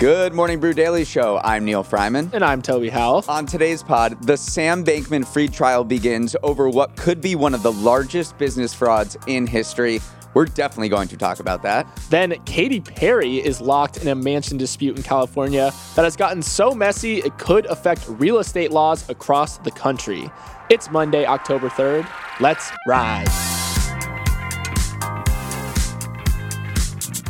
Good morning, Brew Daily Show. I'm Neal Freyman. And I'm Toby Howell. On today's pod, the Sam Bankman-Fried trial begins over what could be one of the largest business frauds in history. We're definitely going to talk about that. Then Katy Perry is locked in a mansion dispute in California that has gotten so messy it could affect real estate laws across the country. It's Monday, October 3rd. Let's ride.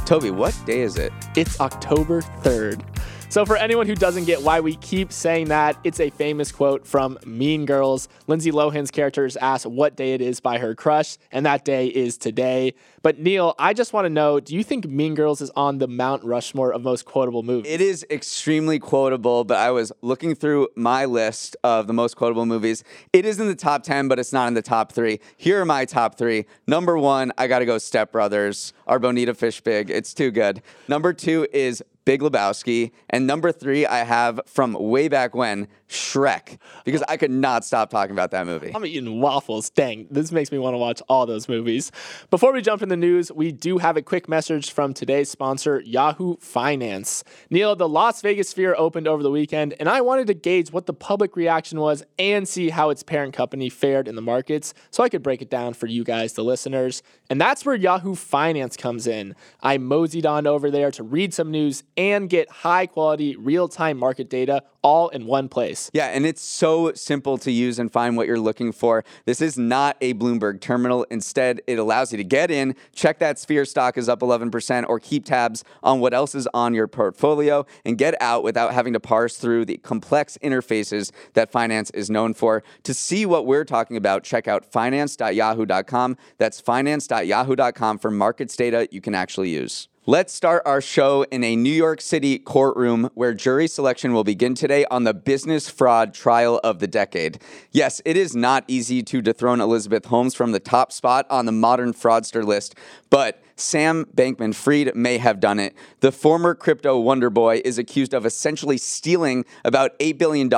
Toby, what day is it? It's October 3rd. So, for anyone who doesn't get why we keep saying that, it's a famous quote from Mean Girls. Lindsay Lohan's character is asked what day it is by her crush, and that day is today. But, Neal, I just want to know do you think Mean Girls is on the Mount Rushmore of most quotable movies? It is extremely quotable, but I was looking through my list of the most quotable movies. It is in the top 10, but it's not in the top three. Here are my top three. Number one, I got to go Step Brothers, our Bonita Fish Big. It's too good. Number two is Big Lebowski. And number three, I have from way back when, Shrek, because I could not stop talking about that movie. I'm eating waffles. Dang, this makes me want to watch all those movies. Before we jump in the news, we do have a quick message from today's sponsor, Yahoo Finance. Neal, the Las Vegas Sphere opened over the weekend, and I wanted to gauge what the public reaction was and see how its parent company fared in the markets so I could break it down for you guys, the listeners. And that's where Yahoo Finance comes in. I moseyed on over there to read some news and get high quality, real time market data all in one place. Yeah, and it's so simple to use and find what you're looking for. This is not a Bloomberg terminal. Instead, it allows you to get in, check that Sphere stock is up 11%, or keep tabs on what else is on your portfolio and get out without having to parse through the complex interfaces that finance is known for. To see what we're talking about, check out finance.yahoo.com. That's finance.yahoo.com for markets data you can actually use. Let's start our show in a New York City courtroom where jury selection will begin today on the business fraud trial of the decade. Yes, it is not easy to dethrone Elizabeth Holmes from the top spot on the modern fraudster list, but Sam Bankman Fried may have done it. The former crypto wonder boy is accused of essentially stealing about $8 billion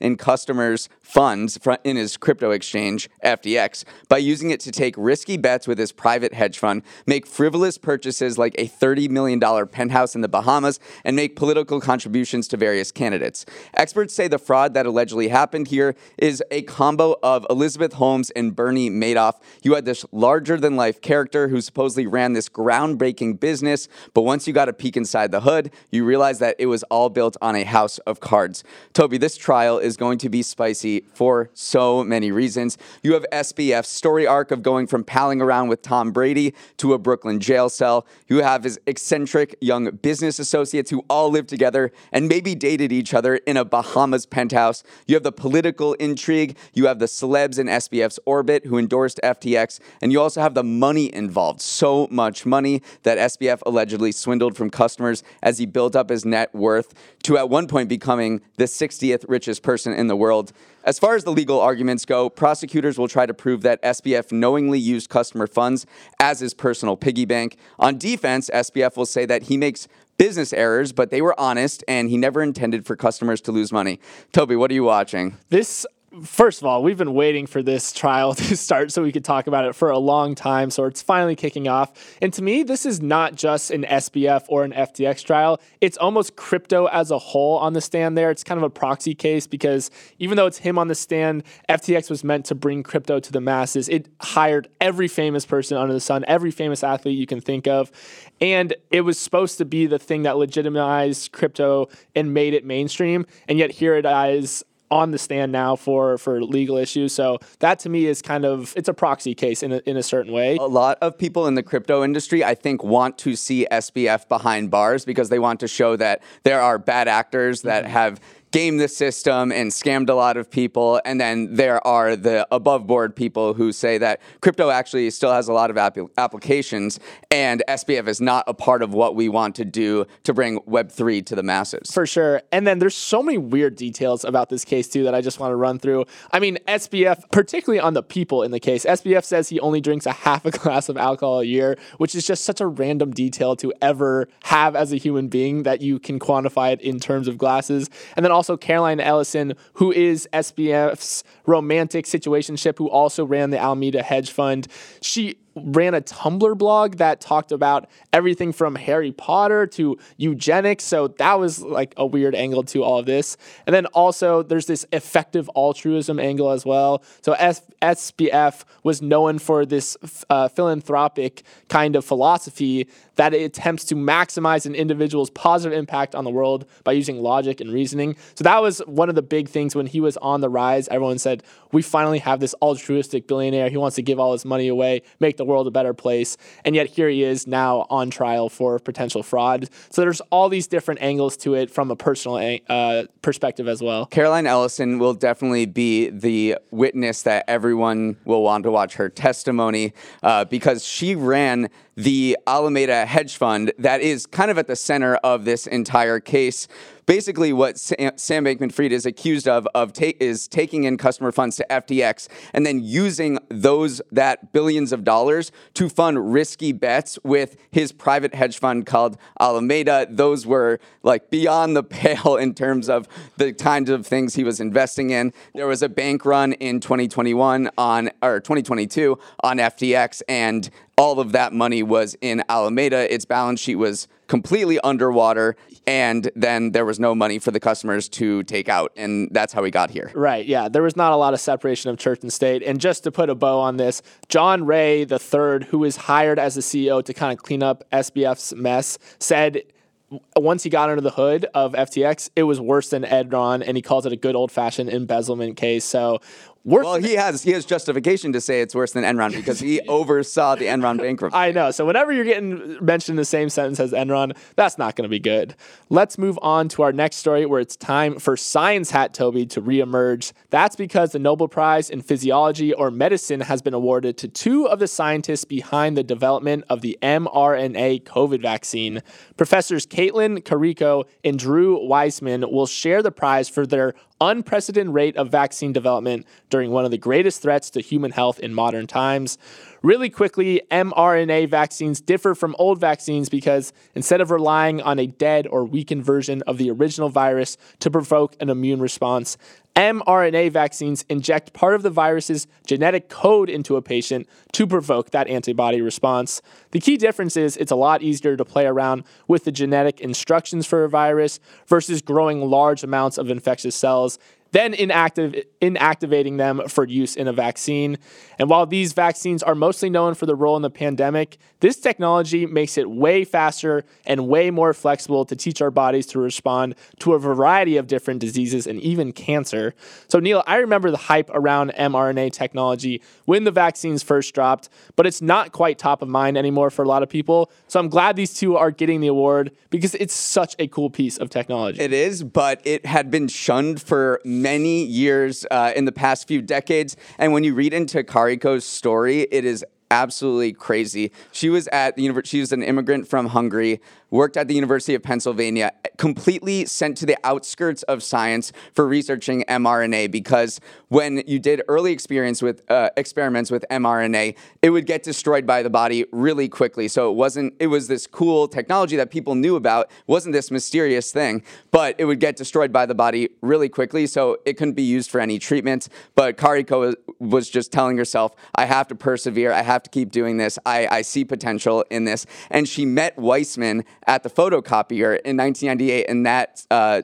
in customers' funds in his crypto exchange, FTX, by using it to take risky bets with his private hedge fund, make frivolous purchases like a $30 million penthouse in the Bahamas, and make political contributions to various candidates. Experts say the fraud that allegedly happened here is a combo of Elizabeth Holmes and Bernie Madoff. You had this larger than life character who supposedly ran this groundbreaking business, but once you got a peek inside the hood, you realize that it was all built on a house of cards. Toby, this trial is going to be spicy for so many reasons. You have SBF's story arc of going from palling around with Tom Brady to a Brooklyn jail cell. You have his eccentric young business associates who all live together and maybe dated each other in a Bahamas penthouse. You have the political intrigue. You have the celebs in SBF's orbit who endorsed FTX. And you also have the money involved. So much money that SBF allegedly swindled from customers as he built up his net worth to at one point becoming the 60th richest person in the world. As far as the legal arguments go, prosecutors will try to prove that SBF knowingly used customer funds as his personal piggy bank. On defense, SBF will say that he makes business errors, but they were honest and he never intended for customers to lose money. Toby, what are you watching? This first of all, we've been waiting for this trial to start so we could talk about it for a long time. So it's finally kicking off. And to me, this is not just an SBF or an FTX trial. It's almost crypto as a whole on the stand there. It's kind of a proxy case because even though it's him on the stand, FTX was meant to bring crypto to the masses. It hired every famous person under the sun, every famous athlete you can think of. And it was supposed to be the thing that legitimized crypto and made it mainstream. And yet here it is on the stand now for for legal issues. So that to me is kind of it's a proxy case in a, in a certain way. A lot of people in the crypto industry, I think, want to see SBF behind bars because they want to show that there are bad actors that mm-hmm. have game the system and scammed a lot of people. And then there are the above board people who say that crypto actually still has a lot of app- applications and SBF is not a part of what we want to do to bring Web3 to the masses. For sure. And then there's so many weird details about this case, too, that I just want to run through. I mean, SBF, particularly on the people in the case, SBF says he only drinks a half a glass of alcohol a year, which is just such a random detail to ever have as a human being that you can quantify it in terms of glasses. And then also Caroline Ellison, who is SBF's romantic situationship, who also ran the Alameda hedge fund. She ran a Tumblr blog that talked about everything from Harry Potter to eugenics. So that was like a weird angle to all of this. And then also there's this effective altruism angle as well. So S- SBF was known for this uh, philanthropic kind of philosophy that it attempts to maximize an individual's positive impact on the world by using logic and reasoning. So that was one of the big things when he was on the rise. Everyone said, "We finally have this altruistic billionaire. He wants to give all his money away, make the world a better place." And yet here he is now on trial for potential fraud. So there's all these different angles to it from a personal uh, perspective as well. Caroline Ellison will definitely be the witness that everyone will want to watch her testimony uh, because she ran the Alameda hedge fund that is kind of at the center of this entire case basically what Sam Bankman-Fried is accused of of is taking in customer funds to FTX and then using those that billions of dollars to fund risky bets with his private hedge fund called Alameda. Those were like beyond the pale in terms of the kinds of things he was investing in. There was a bank run in 2021 on or 2022 on FTX and all of that money was in Alameda. Its balance sheet was completely underwater, and then there was no money for the customers to take out, and that's how we got here. Right. Yeah. There was not a lot of separation of church and state. And just to put a bow on this, John Ray III, who was hired as the CEO to kind of clean up SBF's mess, said once he got under the hood of FTX, it was worse than Enron, and he calls it a good old fashioned embezzlement case. So Worse well, he has he has justification to say it's worse than Enron because he oversaw the Enron bankruptcy. I know. So whenever you're getting mentioned in the same sentence as Enron, that's not going to be good. Let's move on to our next story where it's time for Science Hat Toby to reemerge. That's because the Nobel Prize in Physiology or Medicine has been awarded to two of the scientists behind the development of the mRNA COVID vaccine. Professors Katalin Kariko and Drew Weissman will share the prize for their unprecedented rate of vaccine development during one of the greatest threats to human health in modern times. Really quickly, mRNA vaccines differ from old vaccines because instead of relying on a dead or weakened version of the original virus to provoke an immune response, mRNA vaccines inject part of the virus's genetic code into a patient to provoke that antibody response. The key difference is it's a lot easier to play around with the genetic instructions for a virus versus growing large amounts of infectious cells then inactive, inactivating them for use in a vaccine. And while these vaccines are mostly known for the role in the pandemic, this technology makes it way faster and way more flexible to teach our bodies to respond to a variety of different diseases and even cancer. So, Neal, I remember the hype around mRNA technology when the vaccines first dropped, but it's not quite top of mind anymore for a lot of people. So, I'm glad these two are getting the award because it's such a cool piece of technology. It is, but it had been shunned for many years uh, in the past few decades. And when you read into Kariko's story, it is absolutely crazy. She was at the university. She was an immigrant from Hungary worked at the University of Pennsylvania, completely sent to the outskirts of science for researching mRNA because when you did early experience with uh, experiments with mRNA, it would get destroyed by the body really quickly. So it wasn't it was this cool technology that people knew about, it wasn't this mysterious thing, but it would get destroyed by the body really quickly, so it couldn't be used for any treatment. But Kariko was just telling herself, I have to persevere, I have to keep doing this. I, I see potential in this. And she met Weissman at the photocopier in 1998, and that uh,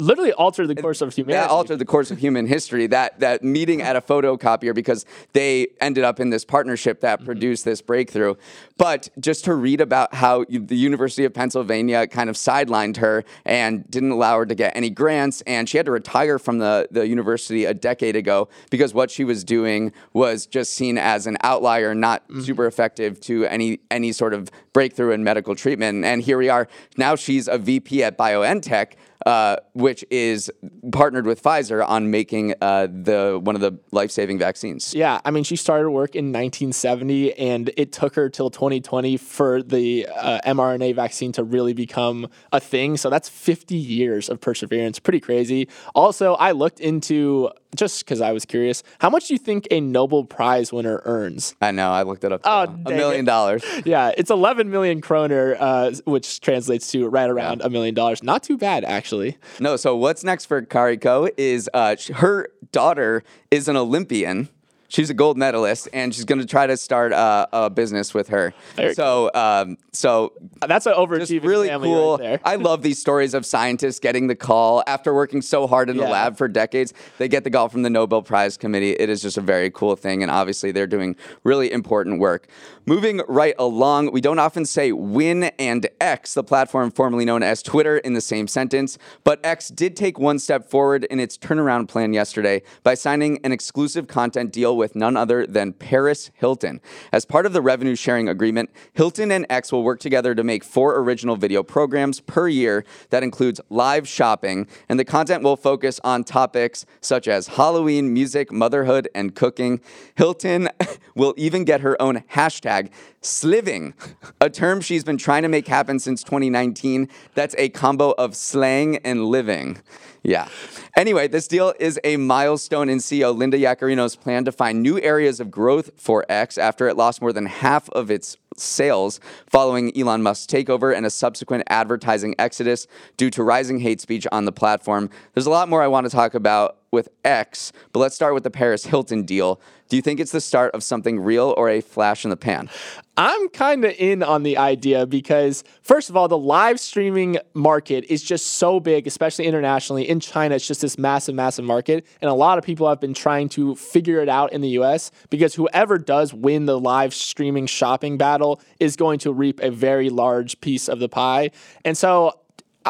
literally altered the course of humanity. That altered the course of human history. That that meeting at a photocopier because they ended up in this partnership that mm-hmm. produced this breakthrough. But just to read about how the University of Pennsylvania kind of sidelined her and didn't allow her to get any grants, and she had to retire from the the university a decade ago because what she was doing was just seen as an outlier, not mm-hmm. super effective to any any sort of breakthrough in medical treatment. And here we are now. She's a VP at BioNTech uh, which is partnered with Pfizer on making uh, the one of the life saving vaccines. Yeah, I mean, she started work in 1970, and it took her till 2020 for the uh, mRNA vaccine to really become a thing. So that's 50 years of perseverance. Pretty crazy. Also, I looked into just because I was curious, how much do you think a Nobel Prize winner earns? I know. I looked it up. Oh, a million dollars. Yeah, it's 11 million kroner, uh, which translates to right around a million dollars. Not too bad, actually. No. So what's next for Kariko is uh, her daughter is an Olympian. She's a gold medalist, and she's going to try to start uh, a business with her. So, um, so That's an overachieving really family cool. right there. I love these stories of scientists getting the call after working so hard in the lab for decades. They get the call from the Nobel Prize Committee. It is just a very cool thing, and obviously they're doing really important work. Moving right along, we don't often say Win and X, the platform formerly known as Twitter, in the same sentence, but X did take one step forward in its turnaround plan yesterday by signing an exclusive content deal with none other than Paris Hilton. As part of the revenue sharing agreement, Hilton and X will work together to make four original video programs per year that includes live shopping, and the content will focus on topics such as Halloween, music, motherhood, and cooking. Hilton will even get her own hashtag sliving, a term she's been trying to make happen since 2019. That's a combo of slang and living. Yeah. Anyway, this deal is a milestone in CEO Linda Yaccarino's plan to find new areas of growth for X after it lost more than half of its sales following Elon Musk's takeover and a subsequent advertising exodus due to rising hate speech on the platform. There's a lot more I want to talk about with X, but let's start with the Paris Hilton deal. Do you think it's the start of something real or a flash in the pan? I'm kind of in on the idea because, first of all, the live streaming market is just so big, especially internationally. In China, it's just this massive, massive market. And a lot of people have been trying to figure it out in the US because whoever does win the live streaming shopping battle is going to reap a very large piece of the pie. And so,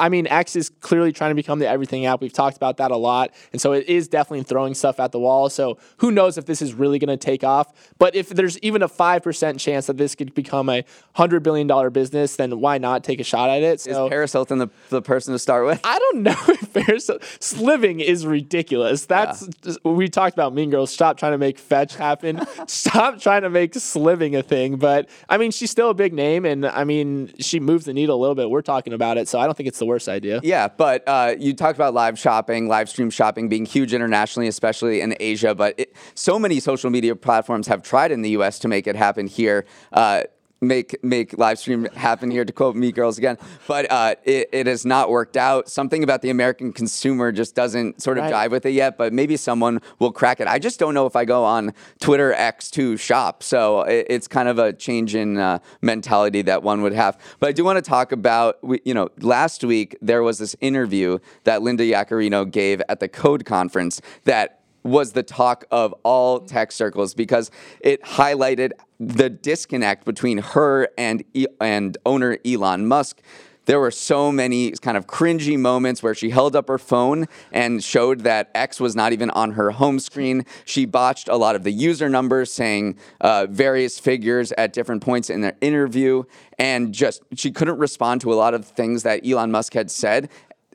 I mean, X is clearly trying to become the everything app. We've talked about that a lot. And so it is definitely throwing stuff at the wall. So who knows if this is really going to take off. But if there's even a 5% chance that this could become a $100 billion business, then why not take a shot at it? Is So Paris Hilton the, the person to start with? I don't know if Paris sliving is ridiculous. That's just, we talked about Mean Girls. Stop trying to make fetch happen. Stop trying to make sliving a thing. But I mean, she's still a big name, and I mean, she moves the needle a little bit. We're talking about it, so I don't think it's the worst idea. Yeah, but uh, you talked about live shopping, live stream shopping being huge internationally, especially in Asia. But it, so many social media platforms have tried in the U.S. to make it happen here. Uh, Make make live stream happen here to quote Mean Girls again, but uh, it, it has not worked out. Something about the American consumer just doesn't sort of Right. jive with it yet. But maybe someone will crack it. I just don't know if I go on Twitter X to shop. So it, it's kind of a change in uh, mentality that one would have. But I do want to talk about, you know, last week there was this interview that Linda Yaccarino gave at the Code Conference that was the talk of all tech circles because it highlighted the disconnect between her and and owner Elon Musk. There were so many kind of cringy moments where she held up her phone and showed that X was not even on her home screen. She botched a lot of the user numbers, saying uh, various figures at different points in the interview, and just she couldn't respond to a lot of things that Elon Musk had said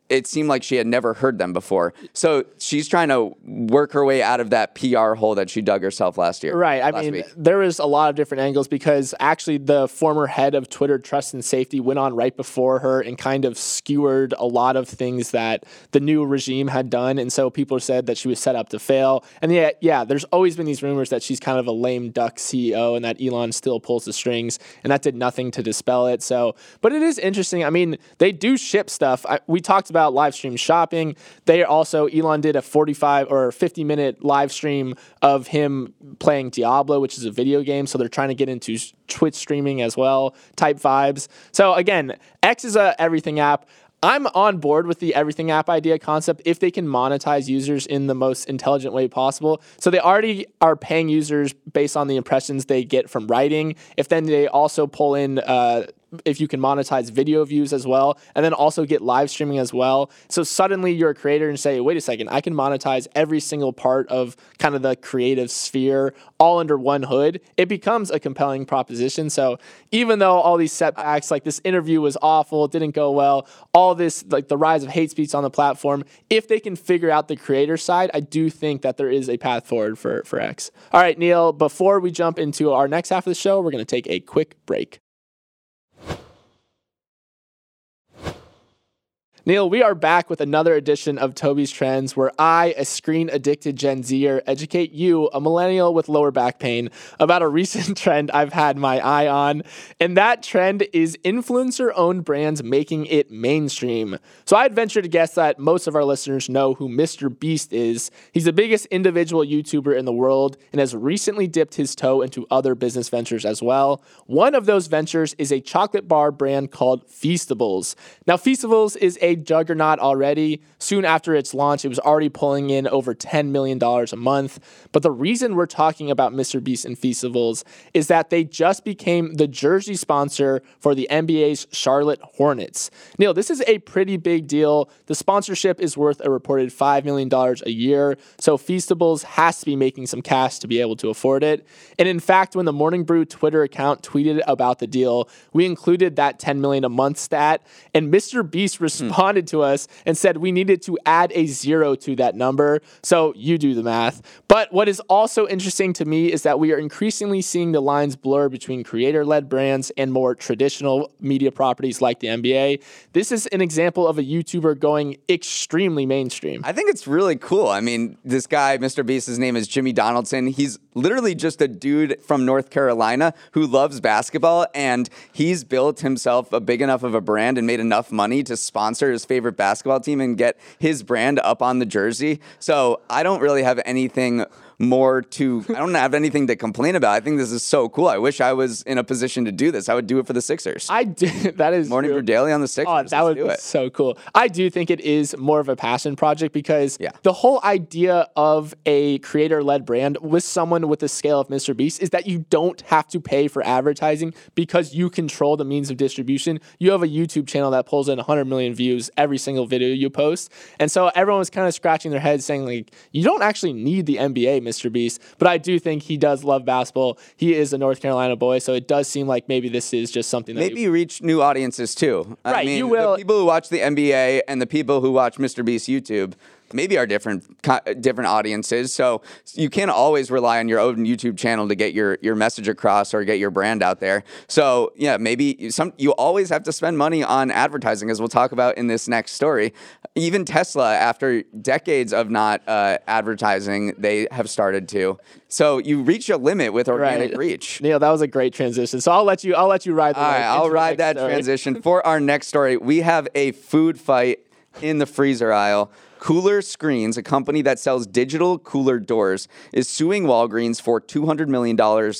it seemed like she had never heard them before. So she's trying to work her way out of that PR hole that she dug herself last year. Right. I mean, week. there was a lot of different angles because actually the former head of Twitter Trust and Safety went on right before her and kind of skewered a lot of things that the new regime had done. And so people said that she was set up to fail. And yeah, yeah, there's always been these rumors that she's kind of a lame duck CEO and that Elon still pulls the strings. And that did nothing to dispel it. So, but it is interesting. I mean, they do ship stuff. I, we talked about live stream shopping. They also, Elon did a 45 or 50 minute live stream of him playing Diablo, which is a video game. So they're trying to get into Twitch streaming as well, type vibes. So again, X is a everything app. I'm on board with the everything app idea concept if they can monetize users in the most intelligent way possible. So they already are paying users based on the impressions they get from writing. If then they also pull in uh, if you can monetize video views as well, and then also get live streaming as well. So suddenly you're a creator and say, wait a second, I can monetize every single part of kind of the creative sphere all under one hood. It becomes a compelling proposition. So even though all these setbacks, like this interview was awful, it didn't go well, all this, like the rise of hate speech on the platform, if they can figure out the creator side, I do think that there is a path forward for, for X. All right, Neal, before we jump into our next half of the show, we're going to take a quick break. Neal, we are back with another edition of Toby's Trends, where I, a screen addicted Gen Zer, educate you, a millennial with lower back pain, about a recent trend I've had my eye on. And that trend is influencer owned brands making it mainstream. So I'd venture to guess that most of our listeners know who Mr. Beast is. He's the biggest individual YouTuber in the world and has recently dipped his toe into other business ventures as well. One of those ventures is a chocolate bar brand called Feastables. Now, Feastables is a juggernaut already. Soon after its launch, it was already pulling in over $10 million a month. But the reason we're talking about Mr. Beast and Feastables is that they just became the jersey sponsor for the NBA's Charlotte Hornets. Neal, this is a pretty big deal. The sponsorship is worth a reported $5 million a year. So Feastables has to be making some cash to be able to afford it. And in fact, when the Morning Brew Twitter account tweeted about the deal, we included that $10 million a month stat, and Mr. Beast hmm. responded responded to us and said we needed to add a zero to that number. So you do the math. But what is also interesting to me is that we are increasingly seeing the lines blur between creator led brands and more traditional media properties like the NBA. This is an example of a YouTuber going extremely mainstream. I think it's really cool. I mean, this guy, Mr. Beast, his name is Jimmy Donaldson. He's literally just a dude from North Carolina who loves basketball, and he's built himself a big enough of a brand and made enough money to sponsor his favorite basketball team and get his brand up on the jersey. So I don't really have anything more to I don't have anything to complain about. I think this is so cool. I wish I was in a position to do this. I would do it for the Sixers. I do that is morning true. for daily on the Sixers. Oh, that would be it. so cool. I do think it is more of a passion project because yeah. the whole idea of a creator led brand with someone with the scale of Mr. Beast is that you don't have to pay for advertising because you control the means of distribution. You have a YouTube channel that pulls in 100 million views every single video you post. And so everyone was kind of scratching their heads saying like you don't actually need the NBA Mr. Beast. But I do think he does love basketball. He is a North Carolina boy, so it does seem like maybe this is just something that maybe he, reach new audiences too. Right, I mean, you will. The people who watch the NBA and the people who watch Mr. Beast YouTube maybe are different different audiences. So you can't always rely on your own YouTube channel to get your your message across or get your brand out there. So yeah, maybe some you always have to spend money on advertising, as we'll talk about in this next story. Even Tesla, after decades of not uh, advertising, they have started to. So you reach a limit with organic right. reach. Neal, that was a great transition. So I'll let you I'll let you ride. All right, I'll ride that story. transition for our next story. We have a food fight in the freezer aisle. Cooler Screens, a company that sells digital cooler doors, is suing Walgreens for $200 million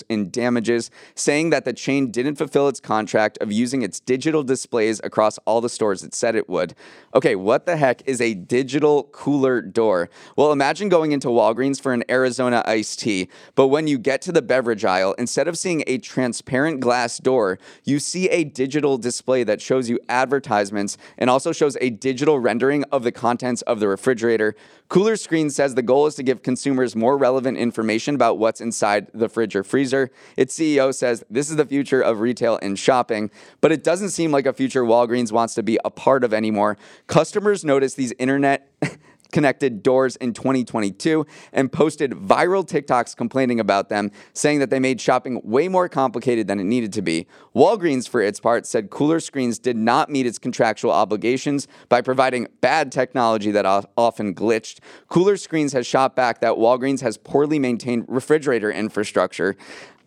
in damages, saying that the chain didn't fulfill its contract of using its digital displays across all the stores it said it would. Okay, what the heck is a digital cooler door? Well, imagine going into Walgreens for an Arizona iced tea, but when you get to the beverage aisle, instead of seeing a transparent glass door, you see a digital display that shows you advertisements and also shows a digital rendering of the contents of the refrigerator. Cooler Screen says the goal is to give consumers more relevant information about what's inside the fridge or freezer. Its CEO says this is the future of retail and shopping, but it doesn't seem like a future Walgreens wants to be a part of anymore. Customers notice these internet connected doors in 2022 and posted viral TikToks complaining about them, saying that they made shopping way more complicated than it needed to be. Walgreens, for its part, said Cooler Screens did not meet its contractual obligations by providing bad technology that often glitched. Cooler Screens has shot back that Walgreens has poorly maintained refrigerator infrastructure.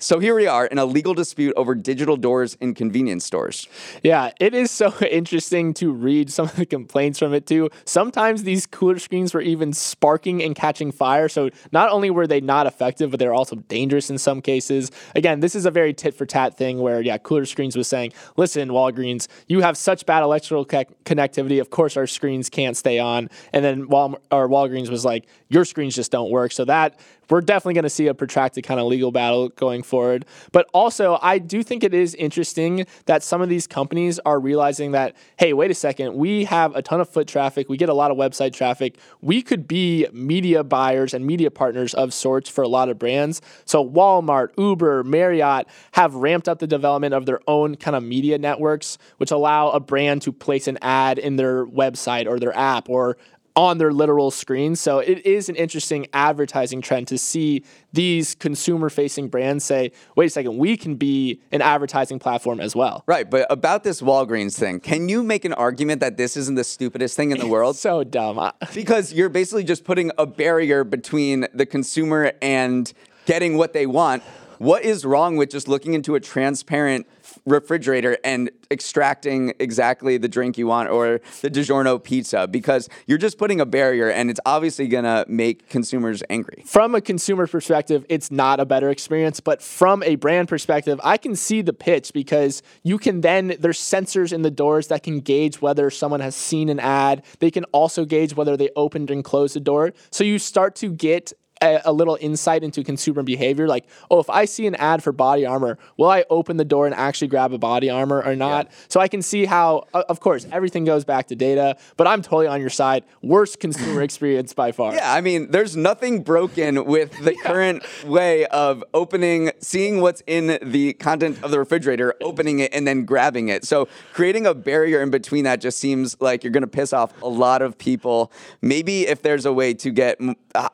So here we are in a legal dispute over digital doors in convenience stores. Yeah, it is so interesting to read some of the complaints from it too. Sometimes these cooler screens were even sparking and catching fire. So not only were they not effective, but they're also dangerous in some cases. Again, this is a very tit for tat thing where, yeah, Cooler Screens was saying, listen, Walgreens, you have such bad electrical co- connectivity. Of course, our screens can't stay on. And then Wal- or Walgreens was like, your screens just don't work. So that we're definitely going to see a protracted kind of legal battle going forward. But also, I do think it is interesting that some of these companies are realizing that, hey, wait a second, we have a ton of foot traffic, we get a lot of website traffic. We could be media buyers and media partners of sorts for a lot of brands. So, Walmart, Uber, Marriott have ramped up the development of their own kind of media networks, which allow a brand to place an ad in their website or their app or on their literal screens. So it is an interesting advertising trend to see these consumer facing brands say, wait a second, we can be an advertising platform as well. Right. But about this Walgreens thing, can you make an argument that this isn't the stupidest thing in the world? so dumb. because you're basically just putting a barrier between the consumer and getting what they want. What is wrong with just looking into a transparent refrigerator and extracting exactly the drink you want or the DiGiorno pizza because you're just putting a barrier and it's obviously going to make consumers angry. From a consumer perspective, it's not a better experience, but from a brand perspective, I can see the pitch because you can then there's sensors in the doors that can gauge whether someone has seen an ad. They can also gauge whether they opened and closed the door. So you start to get a, a, little insight into consumer behavior. Like, oh, if I see an ad for body armor, will I open the door and actually grab a body armor or not? Yeah. So I can see how, of course, everything goes back to data, but I'm totally on your side. Worst consumer experience by far. Yeah, I mean, there's nothing broken with the yeah. current way of opening, seeing what's in the content of the refrigerator, opening it, and then grabbing it. So creating a barrier in between that just seems like you're going to piss off a lot of people. Maybe if there's a way to get,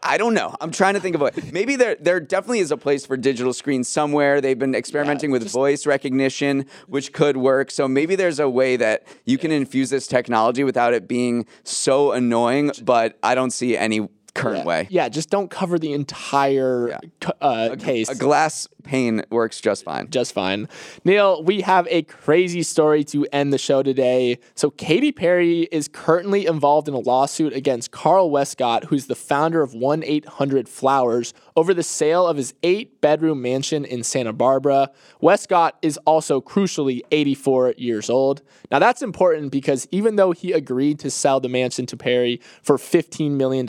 I don't know. I'm trying to think of a maybe there there definitely is a place for digital screens somewhere. They've been experimenting yeah, with voice recognition, which could work. So maybe there's a way that you can infuse this technology without it being so annoying. But I don't see any current yeah. way. Yeah, just don't cover the entire yeah. uh, a, case. A glass pane works just fine. Just fine. Neal, we have a crazy story to end the show today. So, Katy Perry is currently involved in a lawsuit against Carl Westcott, who's the founder of 1 800 Flowers, over the sale of his eight bedroom mansion in Santa Barbara. Westcott is also crucially 84 years old. Now, that's important because even though he agreed to sell the mansion to Perry for $15 million,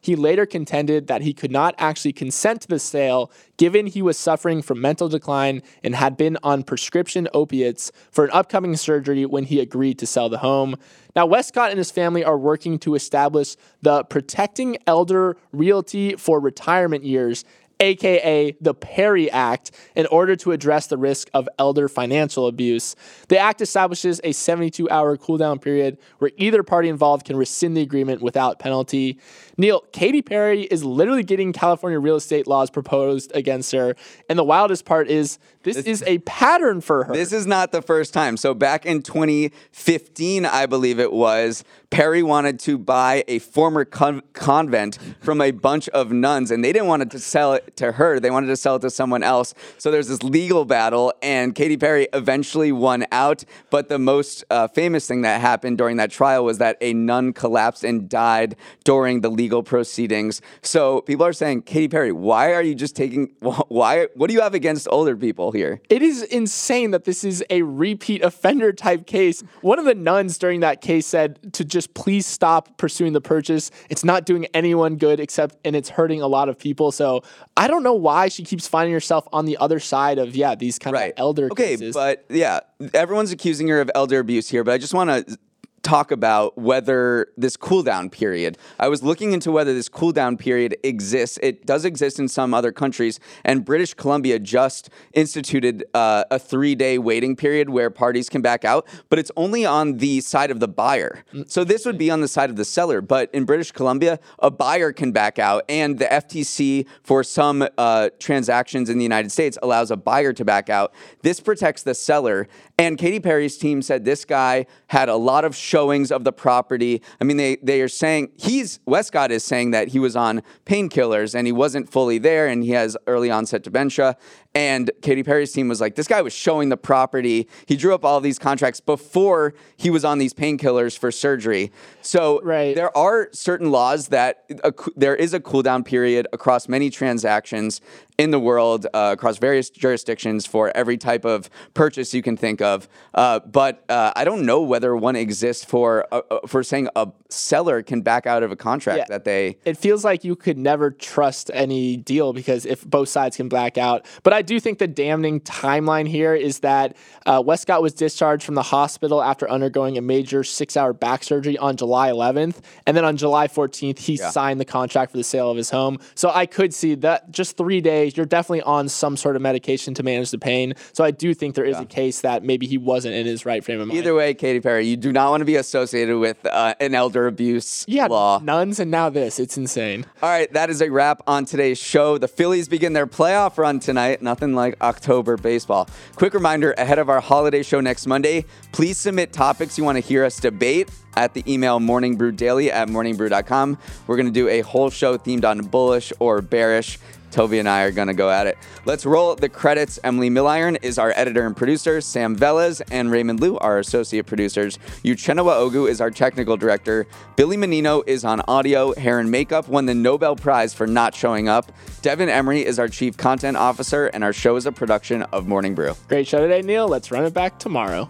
he later contended that he could not actually consent to the sale given he was suffering from mental decline and had been on prescription opiates for an upcoming surgery when he agreed to sell the home. Now, Westcott and his family are working to establish the Protecting Elder Realty for Retirement Years aka the Perry Act, in order to address the risk of elder financial abuse. The act establishes a 72 hour cooldown period where either party involved can rescind the agreement without penalty. Neal, Katy Perry is literally getting California real estate laws proposed against her. And the wildest part is this, this is a pattern for her. This is not the first time. So back in 2015, I believe it was, Perry wanted to buy a former con- convent from a bunch of nuns, and they didn't want to sell it to her. They wanted to sell it to someone else. So there's this legal battle, and Katy Perry eventually won out. But the most uh, famous thing that happened during that trial was that a nun collapsed and died during the legal proceedings. So people are saying, Katy Perry, why are you just taking? Why? What do you have against older people here? It is insane that this is a repeat offender type case. One of the nuns during that case said to just please stop pursuing the purchase. It's not doing anyone good except, and it's hurting a lot of people. So I don't know why she keeps finding herself on the other side of yeah these kind right. of elder cases. okay, cases. but yeah, everyone's accusing her of elder abuse here. But I just want to talk about whether this cooldown period. I was looking into whether this cooldown period exists. It does exist in some other countries, and British Columbia just instituted uh, a three day waiting period where parties can back out, but it's only on the side of the buyer. So this would be on the side of the seller, but in British Columbia, a buyer can back out, and the FTC for some uh, transactions in the United States allows a buyer to back out. This protects the seller, and Katy Perry's team said this guy had a lot of showings of the property. I mean, they, they are saying he's Westcott is saying that he was on painkillers and he wasn't fully there and he has early onset dementia. And Katy Perry's team was like, this guy was showing the property. He drew up all these contracts before he was on these painkillers for surgery. So right. there are certain laws that a, there is a cool down period across many transactions. in the world uh, across various jurisdictions for every type of purchase you can think of. Uh, but uh, I don't know whether one exists for uh, uh, for saying a seller can back out of a contract Yeah. that they. it feels like you could never trust any deal because if both sides can black out. But I do think the damning timeline here is that uh, Westcott was discharged from the hospital after undergoing a major six hour back surgery on July 11th. And then on July 14th, he signed the contract for the sale of his home. So I could see that just three days, you're definitely on some sort of medication to manage the pain. So I do think there is a case that maybe he wasn't in his right frame of mind. Either way, Katy Perry, you do not want to be associated with uh, an elder abuse yeah, law. nuns and now this. It's insane. All right, that is a wrap on today's show. The Phillies begin their playoff run tonight. Nothing like October baseball. Quick reminder ahead of our holiday show next Monday, please submit topics you want to hear us debate at the email morningbrewdaily at morningbrew.com. We're going to do a whole show themed on bullish or bearish. Toby and I are going to go at it. Let's roll the credits. Emily Milliron is our editor and producer. Sam Velez and Raymond Liu are associate producers. Uchenna Ogu is our technical director. Billy Menino is on audio. Hair and makeup won the Nobel Prize for not showing up. Devin Emery is our chief content officer, and our show is a production of Morning Brew. Great show today, Neal. Let's run it back tomorrow.